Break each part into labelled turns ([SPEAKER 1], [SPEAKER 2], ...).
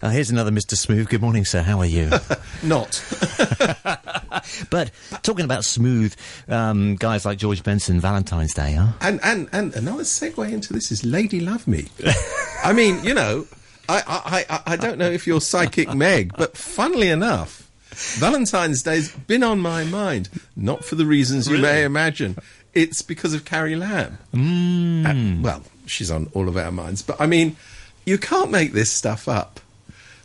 [SPEAKER 1] Uh, here's another Mr. Smooth. Good morning, sir. How are you?
[SPEAKER 2] Not.
[SPEAKER 1] but talking about smooth um, guys like George Benson, Valentine's Day, huh?
[SPEAKER 2] And, and, and another segue into this is Lady Love Me. I mean, you know, I, I, I, I don't know if you're psychic Meg, but funnily enough, Valentine's Day's been on my mind, not for the reasons you may imagine. It's because of Carrie Lam.
[SPEAKER 1] Mm.
[SPEAKER 2] well, she's on all of our minds, but I mean, you can't make this stuff up.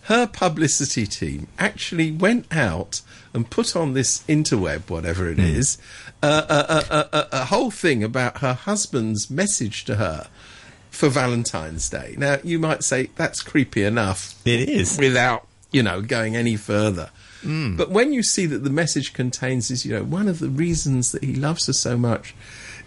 [SPEAKER 2] Her publicity team actually went out and put on this interweb, whatever it is, uh, a, a, a, a whole thing about her husband's message to her for Valentine's Day. Now, you might say that's creepy enough
[SPEAKER 1] It is.
[SPEAKER 2] without, you know, going any further. But when you see that the message contains is, you know, one of the reasons that he loves her so much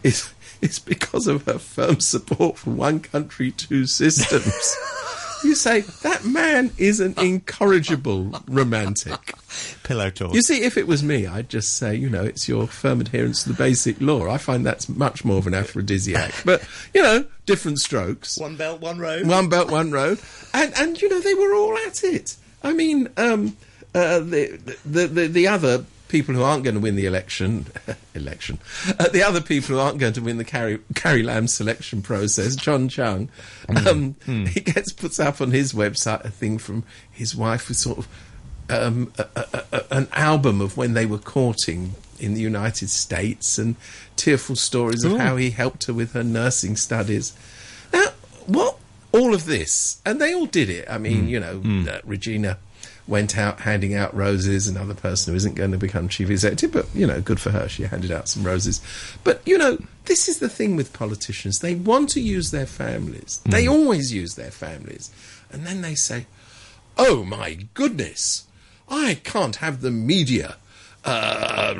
[SPEAKER 2] is is because of her firm support for one country, two systems. you say that man is an incorrigible romantic.
[SPEAKER 1] Pillow talk.
[SPEAKER 2] You see, if it was me, I'd just say, you know, it's your firm adherence to the basic law. I find that's much more of an aphrodisiac. But, you know, different strokes.
[SPEAKER 1] one belt, one road.
[SPEAKER 2] One belt, one road, and and you know they were all at it. I mean, um, uh, the, the the the other people who aren't going to win the election, election, uh, the other people who aren't going to win the Carrie Carrie Lam selection process, John Tsang, um, he gets puts up on his website a thing from his wife with sort of um, a, a, a, an album of when they were courting in the United States and tearful stories of how he helped her with her nursing studies. Now, what all of this, and they all did it. I mean, you know, uh, Regina went out handing out roses, another person who isn't going to become chief executive, but you know, good for her. She handed out some roses. But you know, this is the thing with politicians. They want to use their families. They always use their families. And then they say, oh my goodness, I can't have the media. Uh,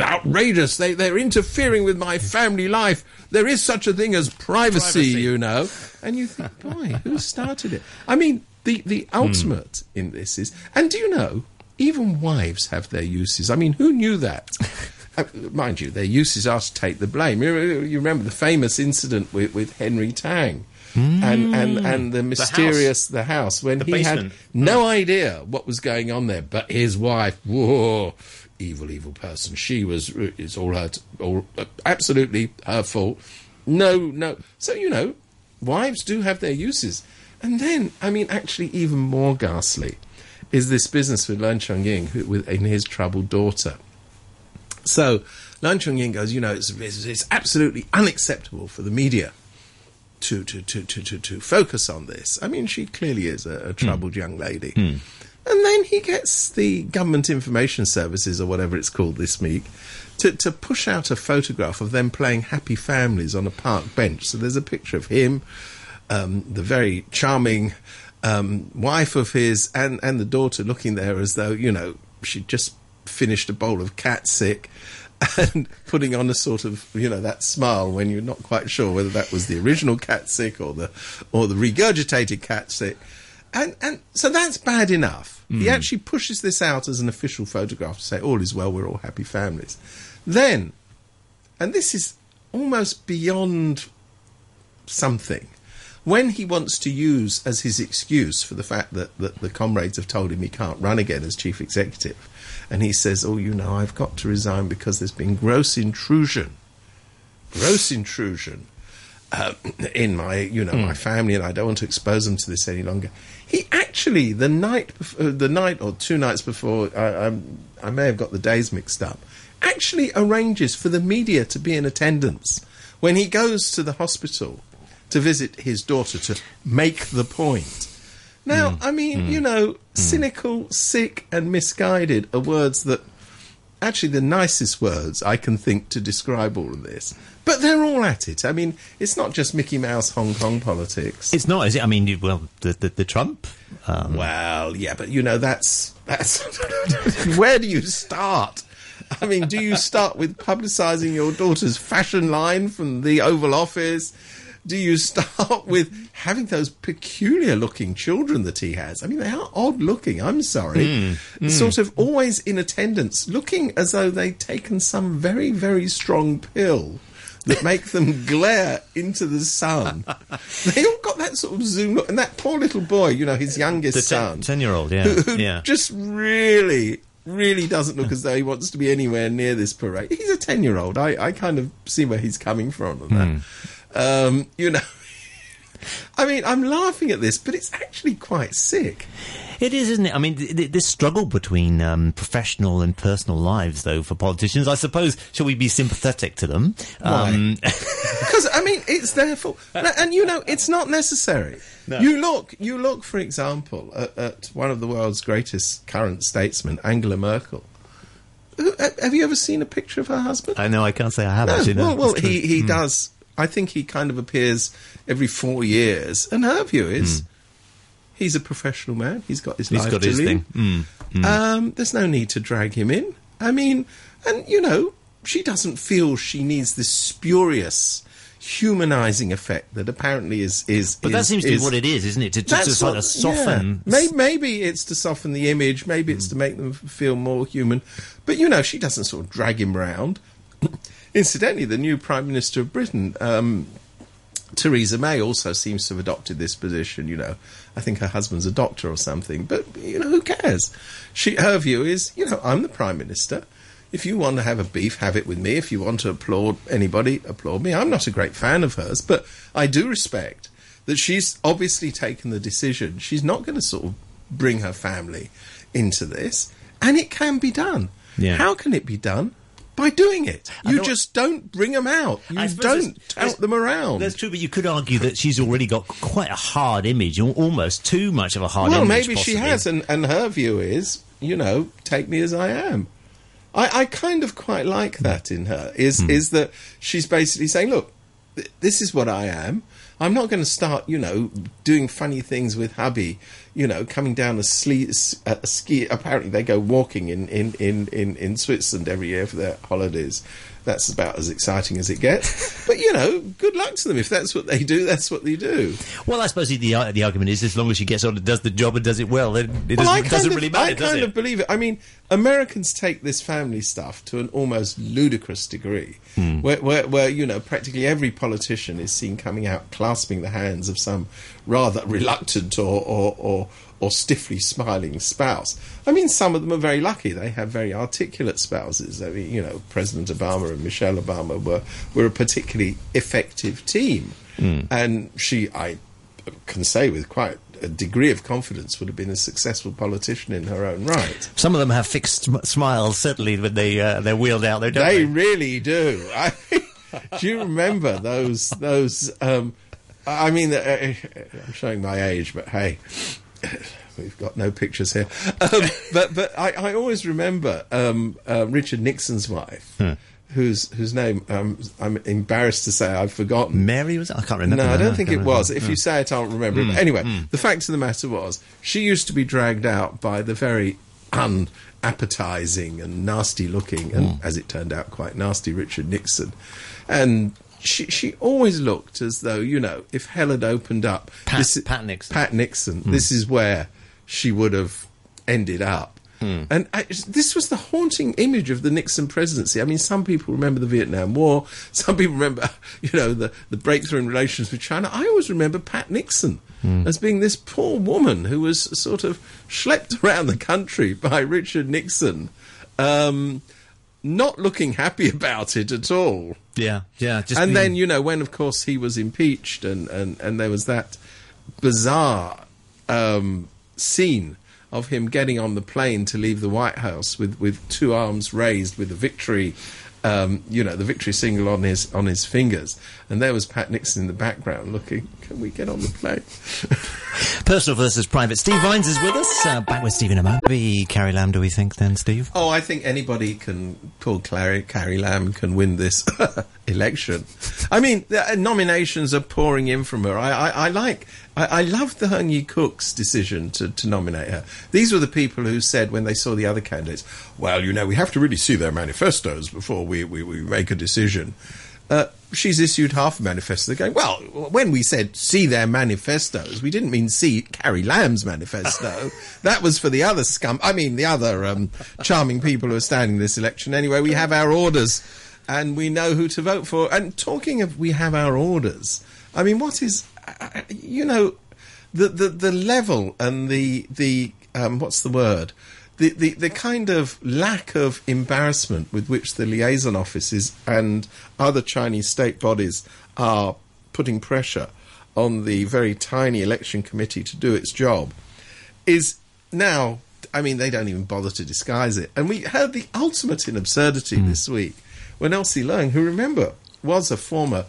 [SPEAKER 2] outrageous. They, they're interfering with my family life. There is such a thing as privacy,
[SPEAKER 1] Privacy.
[SPEAKER 2] you know. And you think, boy, who started it? I mean, the, the ultimate in this is, and do you know, even wives have their uses. I mean, who knew that? Uh, mind you, their uses are to take the blame. You, you remember the famous incident with, with Henry Tang and, and, and the mysterious the house, when
[SPEAKER 1] The
[SPEAKER 2] he
[SPEAKER 1] basement.
[SPEAKER 2] had no idea what was going on there, but his wife, whoa, evil, evil person. She was, it's all her, all, uh, absolutely her fault. No, no. So, you know, wives do have their uses. And then, I mean, actually, even more ghastly is this business with Leung Chun-ying who, with, and his troubled daughter. So Leung Chun-ying goes, you know, it's, it's, it's absolutely unacceptable for the media to, to, to, to, to, to focus on this. I mean, she clearly is a, a hmm. troubled young lady. Hmm. And then he gets the government information services, or whatever it's called this week, to, to push out a photograph of them playing happy families on a park bench. So there's a picture of him, um, the very charming um, wife of his, and, and the daughter looking there as though, you know, she'd just finished a bowl of cat sick and putting on a sort of you know that smile when you're not quite sure whether that was the original cat sick or the or the regurgitated cat sick. And and so that's bad enough. He actually pushes this out as an official photograph to say all is well we're all happy families. Then and this is almost beyond something when he wants to use as his excuse for the fact that, that the comrades have told him he can't run again as chief executive, and he says, Oh, you know, I've got to resign because there's been gross intrusion, gross intrusion uh, in my, you know, my family, and I don't want to expose them to this any longer. He actually, the night, uh, the night or two nights before, I, I'm, I may have got the days mixed up, actually arranges for the media to be in attendance when he goes to the hospital to visit his daughter to make the point. Now, hmm. I mean, hmm. you know, hmm. cynical, sick, and misguided are words that actually the nicest words I can think to describe all of this. But they're all at it. I mean, it's not just Mickey Mouse Hong Kong politics.
[SPEAKER 1] It's not, is it? I mean, you, well, the, the, the Trump. Um,
[SPEAKER 2] Well, yeah, but you know that's that's where do you start? I mean, do you start with publicising your daughter's fashion line from the Oval Office? Do you start with having those peculiar looking children that he has? I mean, they are odd looking, I'm sorry. Hmm, hmm. Sort of always in attendance, looking as though they'd taken some very, very strong pill that make them glare into the sun. they all got that sort of zoom look, and that poor little boy, you know, his uh, youngest
[SPEAKER 1] The
[SPEAKER 2] son,
[SPEAKER 1] ten-year-old, yeah,
[SPEAKER 2] who, who
[SPEAKER 1] yeah.
[SPEAKER 2] just really, really doesn't look as though he wants to be anywhere near this parade. He's a ten-year-old. I, I kind of see where he's coming from on that.
[SPEAKER 1] Hmm.
[SPEAKER 2] Um, you know. I mean, I'm laughing at this, but it's actually quite sick.
[SPEAKER 1] It is, isn't it? I mean, th- th- this struggle between um, professional and personal lives, though, for politicians, I suppose, shall we be sympathetic to them? Um,
[SPEAKER 2] Because I mean, it's their fault, and, and, you know, it's not necessary. You look, you look, for example, at, at one of the world's greatest current statesmen, Angela Merkel. Who- Have you ever seen a picture of her husband?
[SPEAKER 1] I know I can't say I have
[SPEAKER 2] No,
[SPEAKER 1] actually. No,
[SPEAKER 2] well, well, he he does. I think he kind of appears every four years, and her view is he's a professional man. He's got his
[SPEAKER 1] He's
[SPEAKER 2] life
[SPEAKER 1] got
[SPEAKER 2] to
[SPEAKER 1] his
[SPEAKER 2] lead.
[SPEAKER 1] thing. Mm.
[SPEAKER 2] Um, there's no need to drag him in. I mean, and you know, she doesn't feel she needs this spurious, humanising effect that apparently is is.
[SPEAKER 1] But that seems to be what it is, isn't it? To, to, to sort of soften.
[SPEAKER 2] yeah. Maybe, maybe it's to soften the image. Maybe it's to make them feel more human. But you know, she doesn't sort of drag him round. Incidentally, the new Prime Minister of Britain, um, Theresa May, also seems to have adopted this position. You know, I think her husband's a doctor or something. But you know, who cares? She, her view is, you know, I'm the Prime Minister. If you want to have a beef, have it with me. If you want to applaud anybody, applaud me. I'm not a great fan of hers, but I do respect that she's obviously taken the decision. She's not going to sort of bring her family into this, and it can be done.
[SPEAKER 1] Yeah.
[SPEAKER 2] How can it be done? By doing it. You just don't bring them out. You don't tout them around.
[SPEAKER 1] That's true, but you could argue that she's already got quite a hard image, al- almost too much of a hard
[SPEAKER 2] well,
[SPEAKER 1] image.
[SPEAKER 2] Well, maybe she has, and, and her view is, you know, take me as I am. I, I kind of quite like that in her. Is
[SPEAKER 1] Hmm.
[SPEAKER 2] is that she's basically saying, look, th- this is what I am. I'm not going to start, you know, doing funny things with hubby. You know, coming down a, sle- a ski. Apparently, they go walking in, in, in, in, in Switzerland every year for their holidays. That's about as exciting as it gets. but you know, good luck to them. If that's what they do, that's what they do.
[SPEAKER 1] Well, I suppose the the, the argument is as long as she gets on and does the job and does it well, then it
[SPEAKER 2] Well,
[SPEAKER 1] doesn't,
[SPEAKER 2] I
[SPEAKER 1] it
[SPEAKER 2] kind
[SPEAKER 1] doesn't
[SPEAKER 2] of,
[SPEAKER 1] really matter,
[SPEAKER 2] I
[SPEAKER 1] does
[SPEAKER 2] kind of believe it. I mean, Americans take this family stuff to an almost ludicrous degree,
[SPEAKER 1] Hmm.
[SPEAKER 2] where, where, where you know practically every politician is seen coming out clasping the hands of some rather reluctant or or, or or stiffly smiling spouse. I mean, some of them are very lucky; they have very articulate spouses. I mean, you know, President Obama and Michelle Obama were were a particularly effective team,
[SPEAKER 1] Hmm.
[SPEAKER 2] and she, I can say with quite a degree of confidence would have been a successful politician in her own right.
[SPEAKER 1] Some of them have fixed sm- smiles, certainly, when they uh, they're wheeled out there, don't
[SPEAKER 2] They
[SPEAKER 1] they?
[SPEAKER 2] really do. I, do you remember those those? Um, I mean, uh, I'm showing my age, but hey. We've got no pictures here, um, but but I, I always remember um, uh, Richard Nixon's wife, whose whose name um, I'm embarrassed to say I've forgotten.
[SPEAKER 1] Mary was? it? I can't remember.
[SPEAKER 2] No, I don't think it was. If you say it, I'll remember it. But anyway, hmm. the fact of the matter was, she used to be dragged out by the very unappetizing and nasty looking, and hmm. as it turned out, quite nasty Richard Nixon. And she, she always looked as though, you know, if hell had opened up.
[SPEAKER 1] Pat-
[SPEAKER 2] this is-
[SPEAKER 1] Pat Nixon.
[SPEAKER 2] Pat Nixon, this is where she would have ended up. And I, this was the haunting image of the Nixon presidency. I mean, some people remember the Vietnam War. Some people remember, you know, the, the breakthrough in relations with China. I always remember Pat Nixon as being this poor woman who was sort of schlepped around the country by Richard Nixon, um, not looking happy about it at all
[SPEAKER 1] Yeah, yeah. Just
[SPEAKER 2] and
[SPEAKER 1] being-
[SPEAKER 2] then you know when of course he was impeached and and, and there was that bizarre um, scene of him getting on the plane to leave the White House with, with two arms raised with the victory um, you know the victory single on his on his fingers and there was Pat Nixon in the background looking can we get on the plane
[SPEAKER 1] Personal versus private. Steve Vines is with us. Uh, back with a moment. Be Carrie Lam, do we think, then, Steve?
[SPEAKER 2] Oh, I think anybody can, Paul Clary, Carrie Lam can win this election. I mean, the uh, nominations are pouring in from her. I, I, I like, I, I love the Heung Yee Kuk's decision to, to nominate her. These were the people who said when they saw the other candidates, well, you know, we have to really see their manifestos before we, we, we make a decision. Uh, she's issued half a manifesto. They're going, well, when we said see their manifestos, we didn't mean see Carrie Lam's manifesto. that was for the other scum, I mean, the other um, charming people who are standing this election. Anyway, we have our orders. and we know who to vote for. And talking of we have our orders, I mean, what is, uh, you know, the, the, the level and the, the um, what's the word? The, the, the kind of lack of embarrassment with which the liaison offices and other Chinese state bodies are putting pressure on the very tiny election committee to do its job is now I mean, they don't even bother to disguise it. And we heard the ultimate in absurdity mm. this week when Elsie Leung, who remember was a former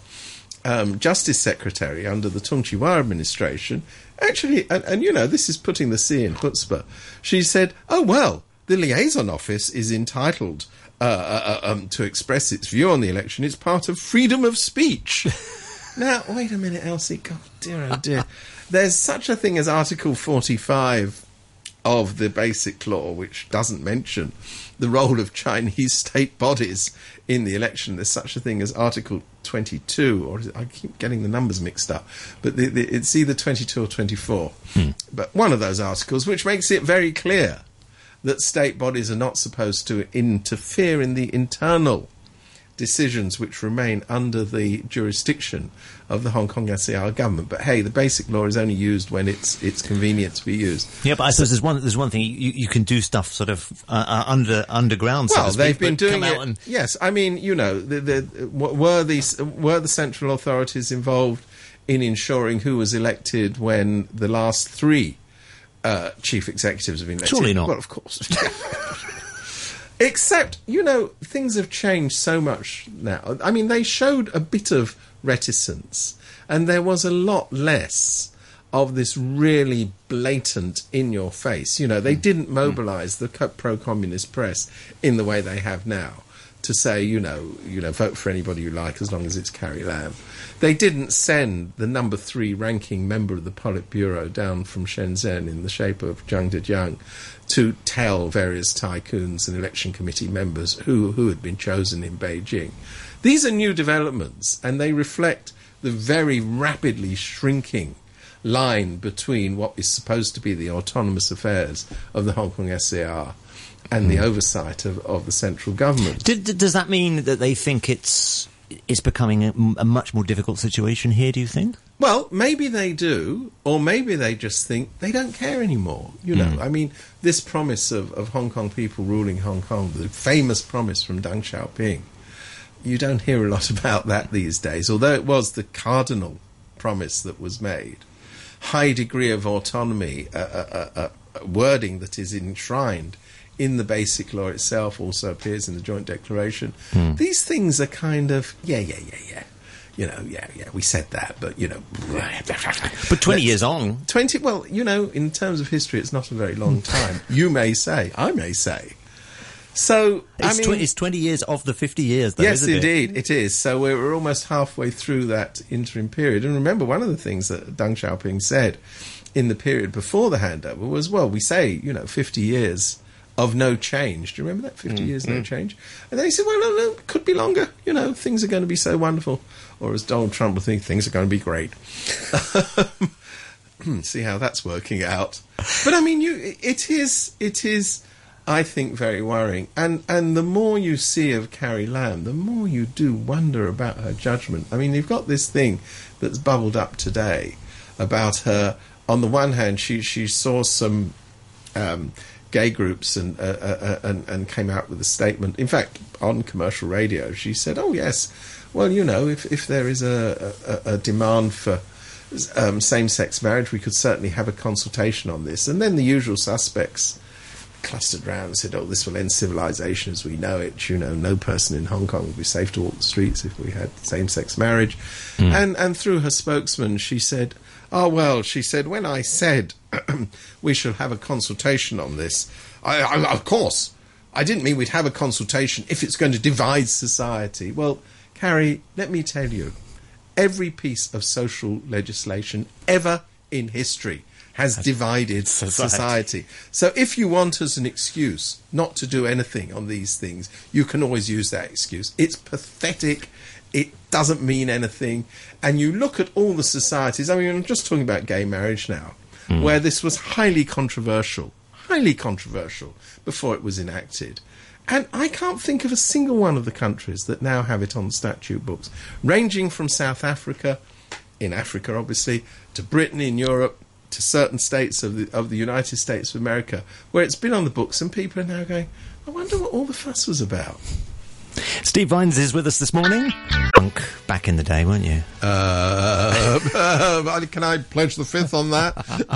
[SPEAKER 2] um, Justice Secretary under the Tung Chee-hwa administration, actually, and, and, you know, this is putting the sea in chutzpah, she said, oh, well, the liaison office is entitled uh, uh, uh um, to express its view on the election. It's part of freedom of speech. now, wait a minute, Elsie. God, dear, oh dear. There's such a thing as Article 45 of the Basic Law, which doesn't mention the role of Chinese state bodies in the election. There's such a thing as Article 22, or I keep getting the numbers mixed up, but the, the, it's either 22 or 24. Hmm. But one of those articles, which makes it very clear that state bodies are not supposed to interfere in the internal decisions which remain under the jurisdiction of the Hong Kong SAR government. But hey, the basic law is only used when it's it's convenient to be used.
[SPEAKER 1] Yeah, but I suppose there's one there's one thing you, you can do stuff sort of uh, uh under underground.
[SPEAKER 2] Well,
[SPEAKER 1] so
[SPEAKER 2] they've been doing it.
[SPEAKER 1] And...
[SPEAKER 2] Yes, I mean you know the, the, were these were the central authorities involved in ensuring who was elected when the last three uh, chief executives have been elected?
[SPEAKER 1] Surely not.
[SPEAKER 2] Well, of course. Except, you know, things have changed so much now. I mean, they showed a bit of reticence, and there was a lot less of this really blatant in your face. You know, they hmm. didn't mobilize the pro communist press in the way they have now to say, you know, you know, vote for anybody you like as long as it's Carrie Lam. They didn't send the number three ranking member of the Politburo down from Shenzhen in the shape of Zhang Dejiang to tell various tycoons and election committee members who, who had been chosen in Beijing. These are new developments and they reflect the very rapidly shrinking line between what is supposed to be the autonomous affairs of the Hong Kong SAR and the hmm. oversight of, of the central government.
[SPEAKER 1] does that mean that they think it's it's becoming a, a, much more difficult situation here? Do you think?
[SPEAKER 2] Well, maybe they do, or maybe they just think they don't care anymore. You know, mm. I mean, this promise of, of Hong Kong people ruling Hong Kong, the famous promise from Deng Xiaoping, you don't hear a lot about that these days. Although it was the cardinal promise that was made, high degree of autonomy, uh, uh, uh wording that is enshrined in the basic law itself also appears in the joint declaration. Hmm. These things are kind of yeah, yeah, yeah, yeah. You know, yeah, yeah, we said that, but you know,
[SPEAKER 1] but twenty years on,
[SPEAKER 2] twenty. Well, you know, in terms of history, it's not a very long time. you may say, I may say. So
[SPEAKER 1] it's,
[SPEAKER 2] I mean,
[SPEAKER 1] tw- it's twenty years of the fifty years. Though,
[SPEAKER 2] yes,
[SPEAKER 1] indeed,
[SPEAKER 2] it? it is. So we're, we're almost halfway through that interim period. And remember, one of the things that Deng Xiaoping said in the period before the handover was, well, we say, you know, fifty years of no change. Do you remember that? 50 mm, years, no mm. change. And then he said, well, no, no, it could be longer. You know, things are going to be so wonderful. Or as Donald Trump would think, things are going to be great. See how that's working out. But I mean, you, it is, it is, I think, very worrying. And, and the more you see of Carrie Lam, the more you do wonder about her judgment. I mean, you've got this thing that's bubbled up today about her. On the one hand, she, she saw some, um, gay groups and, uh, uh, uh, and, and came out with a statement. In fact, on commercial radio, she said, "Oh yes, well you know if if there is a, a, a demand for." Um, same-sex marriage, we could certainly have a consultation on this. And then the usual suspects clustered around and said, "Oh, this will end civilization as we know it. You know, no person in Hong Kong would be safe to walk the streets if we had same-sex marriage." Mm. And and through her spokesman, she said, "Oh well," she said, "when I said we shall have a consultation on this. I, I, of course, I didn't mean we'd have a consultation if it's going to divide society. Well, Carrie, let me tell you, every piece of social legislation ever in history has divided society. society. So if you want as an excuse not to do anything on these things, you can always use that excuse. It's pathetic. It doesn't mean anything. And you look at all the societies, I mean, I'm just talking about gay marriage now mm. where this was highly controversial, highly controversial before it was enacted. And I can't think of a single one of the countries that now have it on statute books, ranging from South Africa, in Africa obviously, to Britain in Europe, to certain states of the of the United States of America, where it's been on the books, and people are now going, I wonder what all the fuss was about.
[SPEAKER 1] Steve Vines is with us this morning. Punk back in the day, weren't you?
[SPEAKER 2] Uh, can I pledge the fifth on that?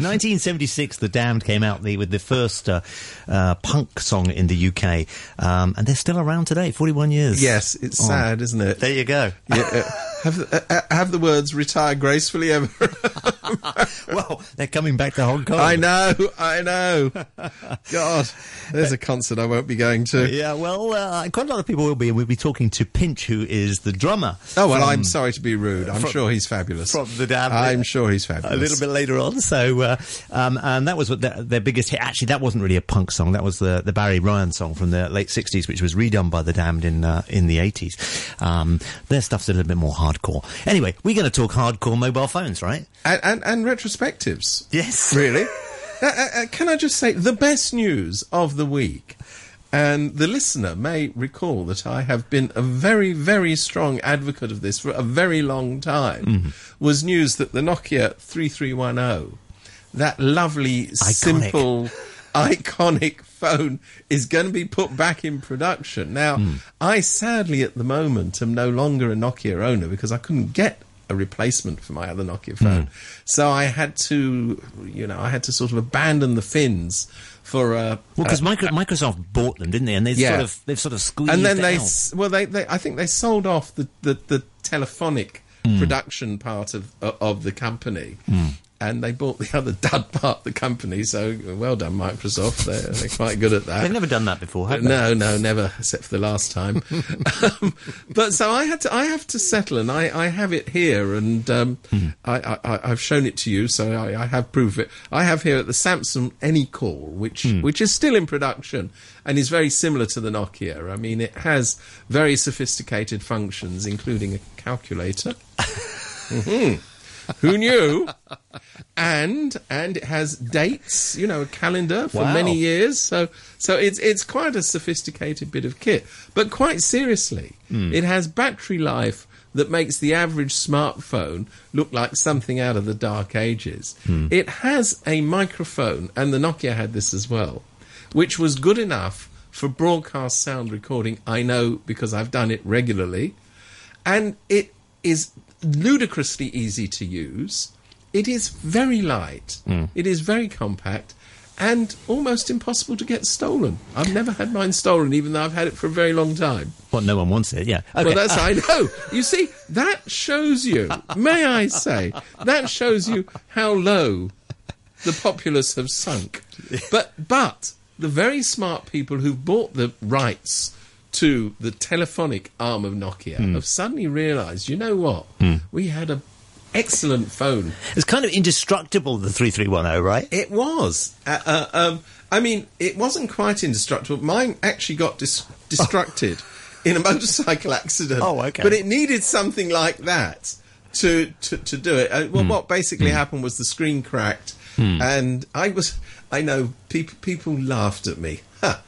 [SPEAKER 1] 1976, The Damned came out the, with the first uh, uh, punk song in the UK, um, and they're still around today, 41 years.
[SPEAKER 2] yes, it's
[SPEAKER 1] on.
[SPEAKER 2] sad, isn't it?
[SPEAKER 1] There you go.
[SPEAKER 2] Yeah, uh, have, uh, have the words retire gracefully ever.
[SPEAKER 1] well, they're coming back to Hong Kong.
[SPEAKER 2] I know, I know. God, there's a concert I won't be going to.
[SPEAKER 1] Yeah, well, uh, quite a lot of people will be, and we'll be talking to Pinch, who is the drummer.
[SPEAKER 2] Oh, well,
[SPEAKER 1] from-
[SPEAKER 2] I'm sorry to be rude. I'm
[SPEAKER 1] from-
[SPEAKER 2] sure he's fabulous.
[SPEAKER 1] from the Damned.
[SPEAKER 2] I'm sure he's fabulous.
[SPEAKER 1] a little bit later on. So, uh, um, and that was what their, their biggest hit. Actually, that wasn't really a punk song. That was the, the Barry Ryan song from the late '60s, which was redone by the Damned in uh, in the '80s. Um, their stuff's a little bit more hardcore. Anyway, we're going to talk hardcore mobile phones, right?
[SPEAKER 2] And, and, and retrospectives.
[SPEAKER 1] Yes.
[SPEAKER 2] Really? uh, uh, uh, can I just say the best news of the week? And the listener may recall that I have been a very, very strong advocate of this for a very long time. Was news that the Nokia 3310, that lovely, simple, iconic phone, is going to be put back in production. Now, I sadly at the moment am no longer a Nokia owner because I couldn't get a replacement for my other Nokia phone. Hmm. So I had to, you know, I had to sort of abandon the Finns for a.
[SPEAKER 1] Well, because Microsoft bought them, didn't they? And they
[SPEAKER 2] Yeah.
[SPEAKER 1] sort of they've sort of squeezed
[SPEAKER 2] and then they,
[SPEAKER 1] out.
[SPEAKER 2] s- well, they, they, I think they sold off the the, the telephonic hmm. production part of of the company. Hmm. And they bought the other dud part of the company, so well done, Microsoft. They're, they're quite good at that.
[SPEAKER 1] They've never done that before, have they?
[SPEAKER 2] No, no, never, except for the last time. um, but so I had to, I have to settle, and I, I have it here, and um, I, I, I've shown it to you, so I, I have proof of it. I have here at the Samsung Anycall, which which is still in production and is very similar to the Nokia. I mean, it has very sophisticated functions, including a calculator. Mhm. Who knew? and and it has dates, you know, a calendar for
[SPEAKER 1] Wow.
[SPEAKER 2] many years. So so it's it's quite a sophisticated bit of kit. But quite seriously, hmm. it has battery life that makes the average smartphone look like something out of the dark ages. Hmm. It has a microphone, and the Nokia had this as well, which was good enough for broadcast sound recording. I know because I've done it regularly and it is ludicrously easy to use. It is very light. Hmm. It is very compact. And almost impossible to get stolen. I've never had mine stolen, even though I've had it for a very long time.
[SPEAKER 1] Well, no one wants it. Yeah. Okay.
[SPEAKER 2] Well, that's I know. You see, that shows you. May I say that shows you how low the populace have sunk. But but the very smart people who've bought the rights to the telephonic arm of Nokia have suddenly realised, you know what? We had a excellent phone
[SPEAKER 1] it's kind of indestructible. The three three one zero, right?
[SPEAKER 2] it was. Uh, uh, um, I mean, it wasn't quite indestructible. Mine actually got dis- destructed in a motorcycle accident.
[SPEAKER 1] Oh, okay.
[SPEAKER 2] But it needed something like that to to, to do it. Uh, well, what basically happened was the screen cracked, and I was. I know people people laughed at me. Ha.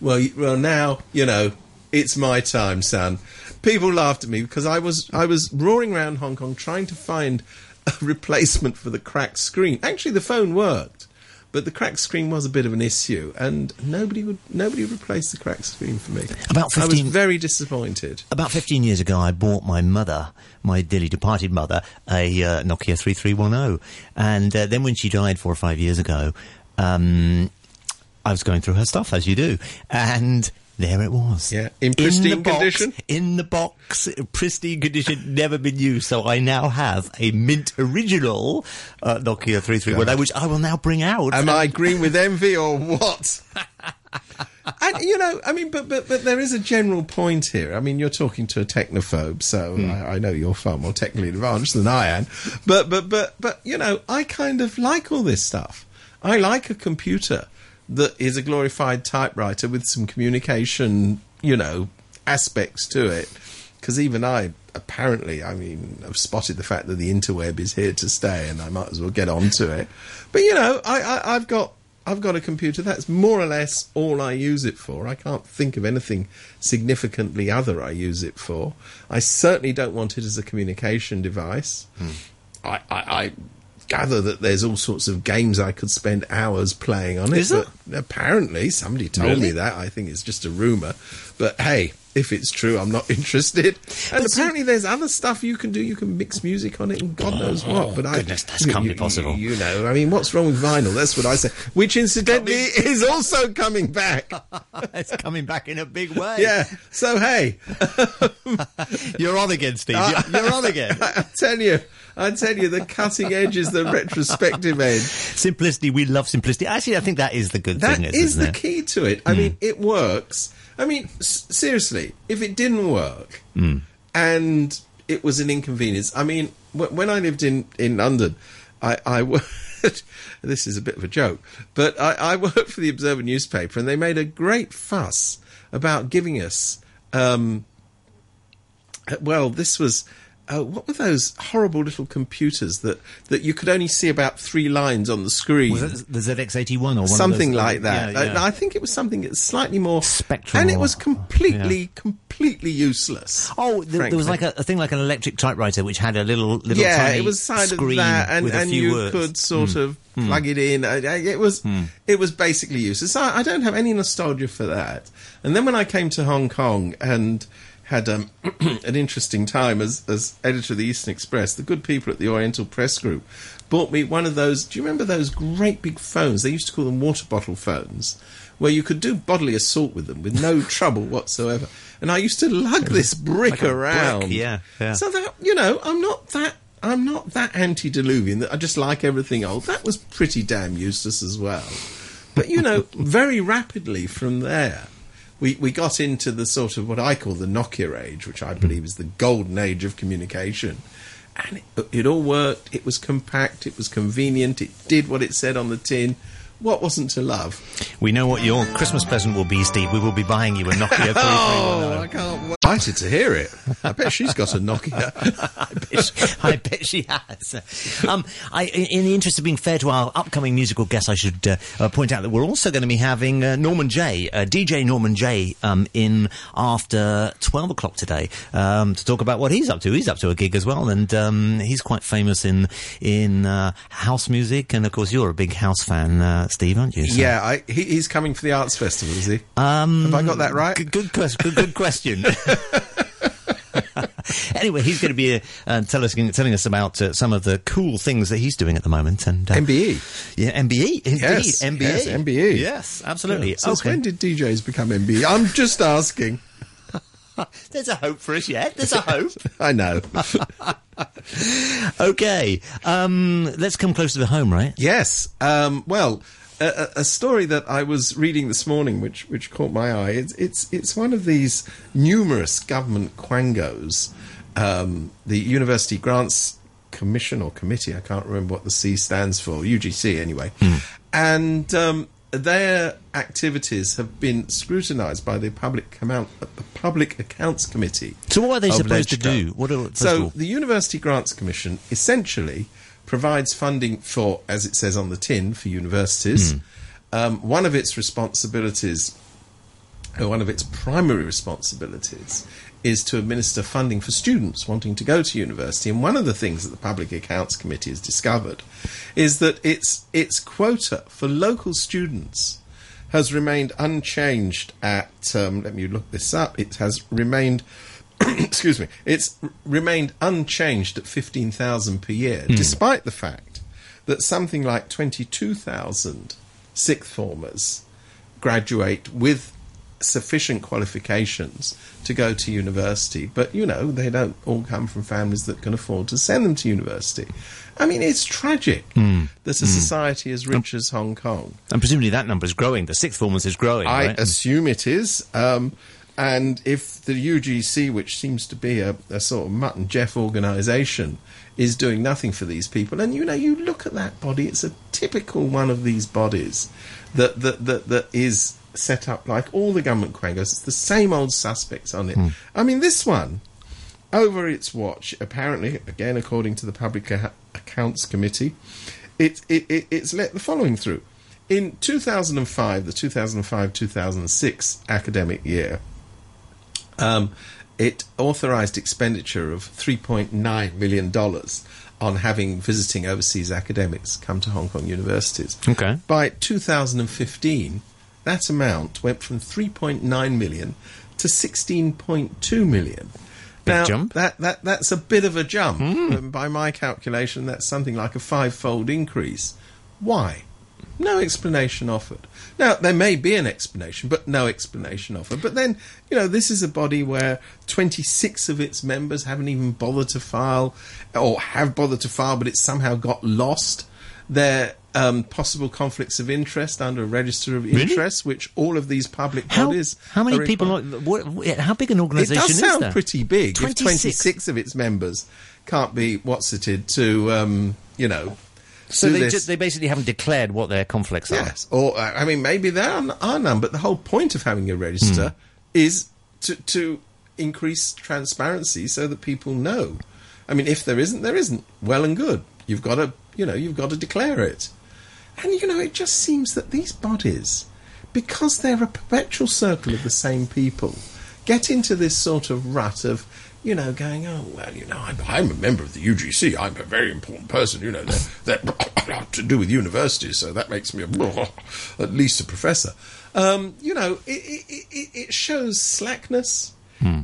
[SPEAKER 2] Well, well, now you know it's my time, son. People laughed at me because I was I was roaring around Hong Kong trying to find a replacement for the cracked screen. Actually, the phone worked, but the cracked screen was a bit of an issue, and nobody would nobody replaced the cracked screen for me.
[SPEAKER 1] About
[SPEAKER 2] I was very disappointed.
[SPEAKER 1] About 15 years ago, I bought my mother, my dearly departed mother, a uh, Nokia 3310. And uh, then when she died four or five years ago, um, I was going through her stuff, as you do. And there it was.
[SPEAKER 2] Yeah, in pristine
[SPEAKER 1] the box,
[SPEAKER 2] condition?
[SPEAKER 1] In the box, pristine condition, never been used. So I now have a mint original uh, Nokia 3310, which I will now bring out.
[SPEAKER 2] Am I green with envy or what? and you know, I mean, but but but there is a general point here. I mean, you're talking to a technophobe, so I, I know you're far more technically advanced than I am. But but but but you know, I kind of like all this stuff. I like a computer that is a glorified typewriter with some communication, you know, aspects to it. Because even I, apparently, I mean, I've spotted the fact that the interweb is here to stay, and I might as well get on to it. But you know, I, I I've got I've got a computer. That's more or less all I use it for. I can't think of anything significantly other I use it for. I certainly don't want it as a communication device. Hmm. I, I, I gather that there's all sorts of games I could spend hours playing on it.
[SPEAKER 1] Is
[SPEAKER 2] but apparently, somebody told
[SPEAKER 1] Really?
[SPEAKER 2] me that. I think it's just a rumor. But hey, if it's true, I'm not interested. And
[SPEAKER 1] But
[SPEAKER 2] apparently, there's other stuff you can do. You can mix music on it, and God knows what. But I,
[SPEAKER 1] Oh, goodness, that can't be possible.
[SPEAKER 2] You, know, I mean, what's wrong with vinyl? That's what I say. Which, incidentally, is also coming back.
[SPEAKER 1] it's coming back in a big way.
[SPEAKER 2] Yeah. So hey,
[SPEAKER 1] You're on again, Steve.
[SPEAKER 2] Uh,
[SPEAKER 1] You're, you're on again.
[SPEAKER 2] I tell you, I tell you, the cutting edge is the retrospective edge.
[SPEAKER 1] Simplicity. We love simplicity. Actually, I think that is the good
[SPEAKER 2] That
[SPEAKER 1] thing,
[SPEAKER 2] is
[SPEAKER 1] isn't
[SPEAKER 2] the
[SPEAKER 1] it?
[SPEAKER 2] key to it. I mean, it works. I mean, s- seriously, if it didn't work and it was an inconvenience, I mean, w- when I lived in, in London, I, I worked. this is a bit of a joke, but I, I worked for the Observer newspaper, and they made a great fuss about giving us. Um, uh, well, this was. Uh, what were those horrible little computers that, that you could only see about three lines on the screen?
[SPEAKER 1] Was it the ZX81 or one
[SPEAKER 2] something
[SPEAKER 1] of those,
[SPEAKER 2] like that.
[SPEAKER 1] Yeah, yeah.
[SPEAKER 2] Uh, I think it was something that's slightly more
[SPEAKER 1] Spectral
[SPEAKER 2] and it was completely, completely useless.
[SPEAKER 1] Oh, th- there was like a, a thing like an electric typewriter which had a little little
[SPEAKER 2] yeah, it was side of that, and,
[SPEAKER 1] with a
[SPEAKER 2] and
[SPEAKER 1] few
[SPEAKER 2] you
[SPEAKER 1] words.
[SPEAKER 2] Could sort of plug it in. It was it was basically useless. I, I don't have any nostalgia for that. And then when I came to Hong Kong and had um, an interesting time as as editor of the Eastern Express, the good people at the Oriental Press Group bought me one of those. Do you remember those great big phones? They used to call them water bottle phones. Where you could do bodily assault with them with no trouble whatsoever, and I used to lug this brick
[SPEAKER 1] like a brick,
[SPEAKER 2] around.
[SPEAKER 1] yeah, yeah.
[SPEAKER 2] So that you know, I'm not that I'm not that antediluvian that I just like everything old. That was pretty damn useless as well. But you know, very rapidly from there, we we got into the sort of what I call the Nokia age, which I believe is the golden age of communication. And it, it all worked. It was compact. It was convenient. It did what it said on the tin. What wasn't to love?
[SPEAKER 1] We know what your Christmas present will be, Steve. We will be buying you a Nokia 3310.
[SPEAKER 2] Oh, I can't wait. Excited to hear it. I bet she's got a Nokia.
[SPEAKER 1] I bet, she, I bet she has. Um, I, in in the interest of being fair to our upcoming musical guests, I should uh, uh, point out that we're also going to be having uh, Norman Jay, uh, DJ Norman Jay, um, in after 12 o'clock today um, to talk about what he's up to. He's up to a gig as well, and um, he's quite famous in in uh, house music. And of course, you're a big house fan, Steve, aren't you? So-
[SPEAKER 2] Yeah, I, he, he's coming for the arts festival, is he?
[SPEAKER 1] Um,
[SPEAKER 2] Have I got that right?
[SPEAKER 1] Good, good, quest- good, good question. anyway, he's going to be uh, tell us, telling us about uh, some of the cool things that he's doing at the moment. And uh,
[SPEAKER 2] MBE.
[SPEAKER 1] yeah, MBE, indeed,
[SPEAKER 2] Yes,
[SPEAKER 1] MBE,
[SPEAKER 2] yes, MBE.
[SPEAKER 1] yes, absolutely.
[SPEAKER 2] Since
[SPEAKER 1] okay,
[SPEAKER 2] when did DJs become MBE? I'm just asking.
[SPEAKER 1] there's a hope for us yet. There's a hope.
[SPEAKER 2] I know.
[SPEAKER 1] okay, um, let's come closer to the home, right?
[SPEAKER 2] yes. Um, well, a, a story that I was reading this morning, which which caught my eye. It's it's it's one of these numerous government quangos. Um, the University Grants Commission or Committee, I can't remember what the C stands for. UGC, anyway. And um, their activities have been scrutinised by the Public Amount, the Public Accounts Committee.
[SPEAKER 1] So what are they supposed to do? What are,
[SPEAKER 2] So the University Grants Commission essentially provides funding for, as it says on the tin, for universities.
[SPEAKER 1] Hmm.
[SPEAKER 2] Um, one of its responsibilities, or one of its primary responsibilities, is to administer funding for students wanting to go to university. And one of the things that the Public Accounts Committee has discovered is that its its quota for local students has remained unchanged at. Um, let me look this up. It has remained. excuse me. It's remained unchanged at fifteen thousand per year, hmm. despite the fact that something like twenty-two thousand sixth formers graduate with sufficient qualifications to go to university, but you know, they don't all come from families that can afford to send them to university. I mean, it's tragic hmm. that a hmm. society as rich as Hong Kong.
[SPEAKER 1] and presumably that number is growing. The sixth formers is growing,
[SPEAKER 2] I
[SPEAKER 1] right?
[SPEAKER 2] assume it is. Um, and if the UGC, which seems to be a, a sort of Mutt and Jeff organisation, is doing nothing for these people, and you know, you look at that body, it's a typical one of these bodies that that that, that is set up like all the government quangos. It's the same old suspects on it. Hmm. I mean, this one over its watch, apparently, again according to the Public A- Accounts Committee, it, it, it, it's let the following through. in 2005, the 2005-2006 academic year, um, it authorised expenditure of 3.9 million dollars on having visiting overseas academics come to Hong Kong universities.
[SPEAKER 1] Okay.
[SPEAKER 2] By 2015, that amount went from 3.9 million to 16.2 million.
[SPEAKER 1] Big
[SPEAKER 2] now,
[SPEAKER 1] jump.
[SPEAKER 2] That, that, that's a bit of a jump. Um, By my calculation, that's something like a five fold increase. Why? No explanation offered. Now, there may be an explanation, but no explanation offered. But then, you know, this is a body where 26 of its members haven't even bothered to file, or have bothered to file, but it's somehow got lost. Their um, possible conflicts of interest under a register of
[SPEAKER 1] Really?
[SPEAKER 2] interest, which all of these public
[SPEAKER 1] How,
[SPEAKER 2] bodies.
[SPEAKER 1] how many people? Are, what, how big an organization? is that?
[SPEAKER 2] it
[SPEAKER 1] organisation
[SPEAKER 2] does sound pretty big.
[SPEAKER 1] 26.
[SPEAKER 2] If 26 of its members can't be what's it to, um, you know.
[SPEAKER 1] So they, they basically haven't declared what their conflicts are.
[SPEAKER 2] Yes, or uh, I mean, maybe there are, none, but the whole point of having a register
[SPEAKER 1] Hmm.
[SPEAKER 2] is to to increase transparency so that people know. I mean, if there isn't, there isn't. Well and good. You've got to, you know, you've got to declare it. And you know, it just seems that these bodies, because they're a perpetual circle of the same people, get into this sort of rut of. You know, going, oh, well, you know, I'm, I'm a member of the UGC. I'm a very important person, you know, that, that to do with universities, so that makes me a, at least a professor. Um, you know, it, it, it, it shows slackness.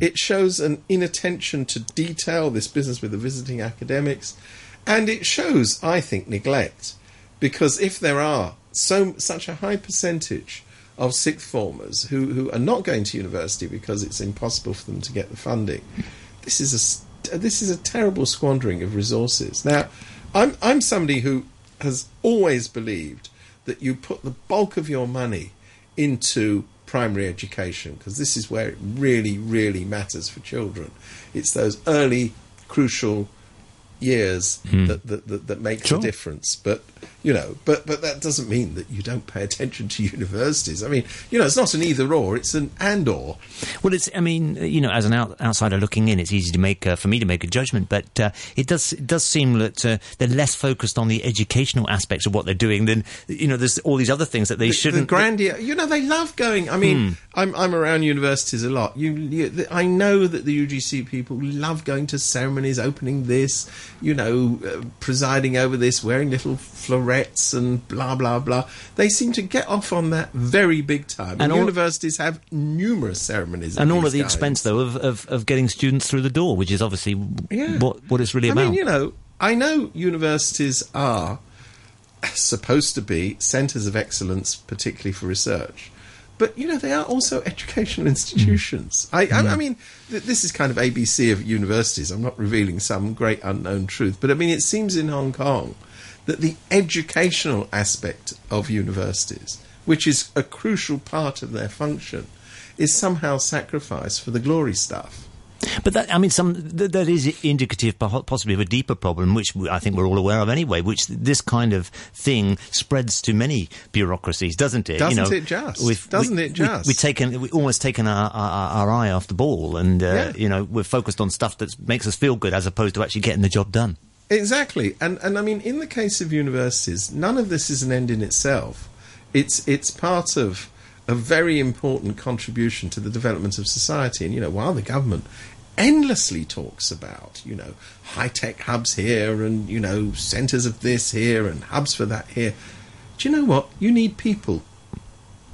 [SPEAKER 2] It shows an inattention to detail, this business with the visiting academics. And it shows, I think, neglect. Because if there are so such a high percentage of sixth formers who, who are not going to university because it's impossible for them to get the funding, this is a this is a terrible squandering of resources. Now, I'm I'm somebody who has always believed that you put the bulk of your money into primary education because this is where it really really matters for children. It's those early crucial years that, that, that that make
[SPEAKER 1] Sure.
[SPEAKER 2] the difference. But you know, but but that doesn't mean that you don't pay attention to universities. I mean, you know, it's not an either or; it's an and or.
[SPEAKER 1] Well, it's. I mean, you know, as an out, outsider looking in, it's easy to make uh, for me to make a judgment, but uh, it does it does seem that uh, they're less focused on the educational aspects of what they're doing than you know. There's all these other things that they
[SPEAKER 2] the,
[SPEAKER 1] shouldn't.
[SPEAKER 2] The grandiose, you know, they love going. I mean, I'm I'm around universities a lot. You, you, I know that the UGC people love going to ceremonies, opening this, you know, uh, presiding over this, wearing little florets and blah blah blah. They seem to get off on that very big time. And,
[SPEAKER 1] all-
[SPEAKER 2] universities have numerous ceremonies,
[SPEAKER 1] and all at the
[SPEAKER 2] kinds.
[SPEAKER 1] expense, though, of, of, of getting students through the door, which is obviously
[SPEAKER 2] Yeah.
[SPEAKER 1] what what it's really
[SPEAKER 2] I
[SPEAKER 1] about.
[SPEAKER 2] mean, you know, I know universities are supposed to be centres of excellence, particularly for research. But you know they are also educational institutions. Mm. I, I, mm. I mean, th- this is kind of ABC of universities. I'm not revealing some great unknown truth, but I mean, it seems in Hong Kong that the educational aspect of universities, which is a crucial part of their function, is somehow sacrificed for the glory stuff.
[SPEAKER 1] But that, I mean, some th- that is indicative, possibly, of a deeper problem, which I think we're all aware of anyway. Which this kind of thing spreads to many bureaucracies, doesn't it?
[SPEAKER 2] Doesn't
[SPEAKER 1] you know,
[SPEAKER 2] it just?
[SPEAKER 1] We've,
[SPEAKER 2] Doesn't
[SPEAKER 1] we,
[SPEAKER 2] it just?
[SPEAKER 1] We, have taken, we almost taken our, our, our eye off the ball, and uh,
[SPEAKER 2] Yeah.
[SPEAKER 1] you know, we're focused on stuff that makes us feel good, as opposed to actually getting the job done.
[SPEAKER 2] Exactly, and and I mean, in the case of universities, none of this is an end in itself. It's it's part of a very important contribution to the development of society. And you know, while the government endlessly talks about you know high tech hubs here and you know centres of this here and hubs for that here, do you know what? You need people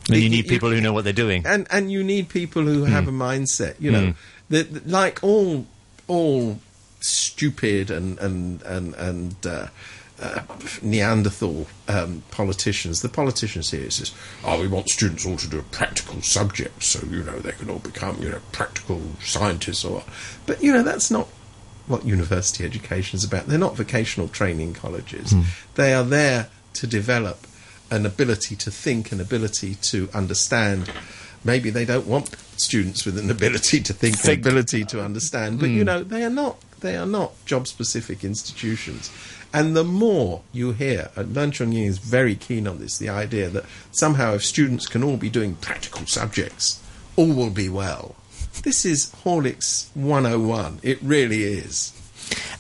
[SPEAKER 1] And
[SPEAKER 2] You-
[SPEAKER 1] you need
[SPEAKER 2] you-
[SPEAKER 1] people who know what they're doing.
[SPEAKER 2] and and you need people who have a mindset. You know, that that like all all stupid and and and and. Uh, uh, Neanderthal um, politicians. The politicians here says, "Oh, we want students all to do a practical subject, so you know they can all become you know practical scientists." Or, but you know that's not what university education is about. They're not vocational training colleges. They are there to develop an ability to think, an ability to understand. Maybe they don't want students with an ability to think, an ability to understand, but you know they are not. They are not job-specific institutions. And the more you hear, and Leung Chun-ying is very keen on this, the idea that somehow if students can all be doing practical subjects, all will be well. This is Horlicks 101. It really is.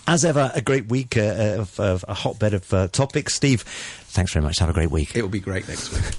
[SPEAKER 1] As ever, a great week uh, of, of a hotbed of uh, topics. Steve, Thanks very much. Have a great week.
[SPEAKER 2] It will be great next week.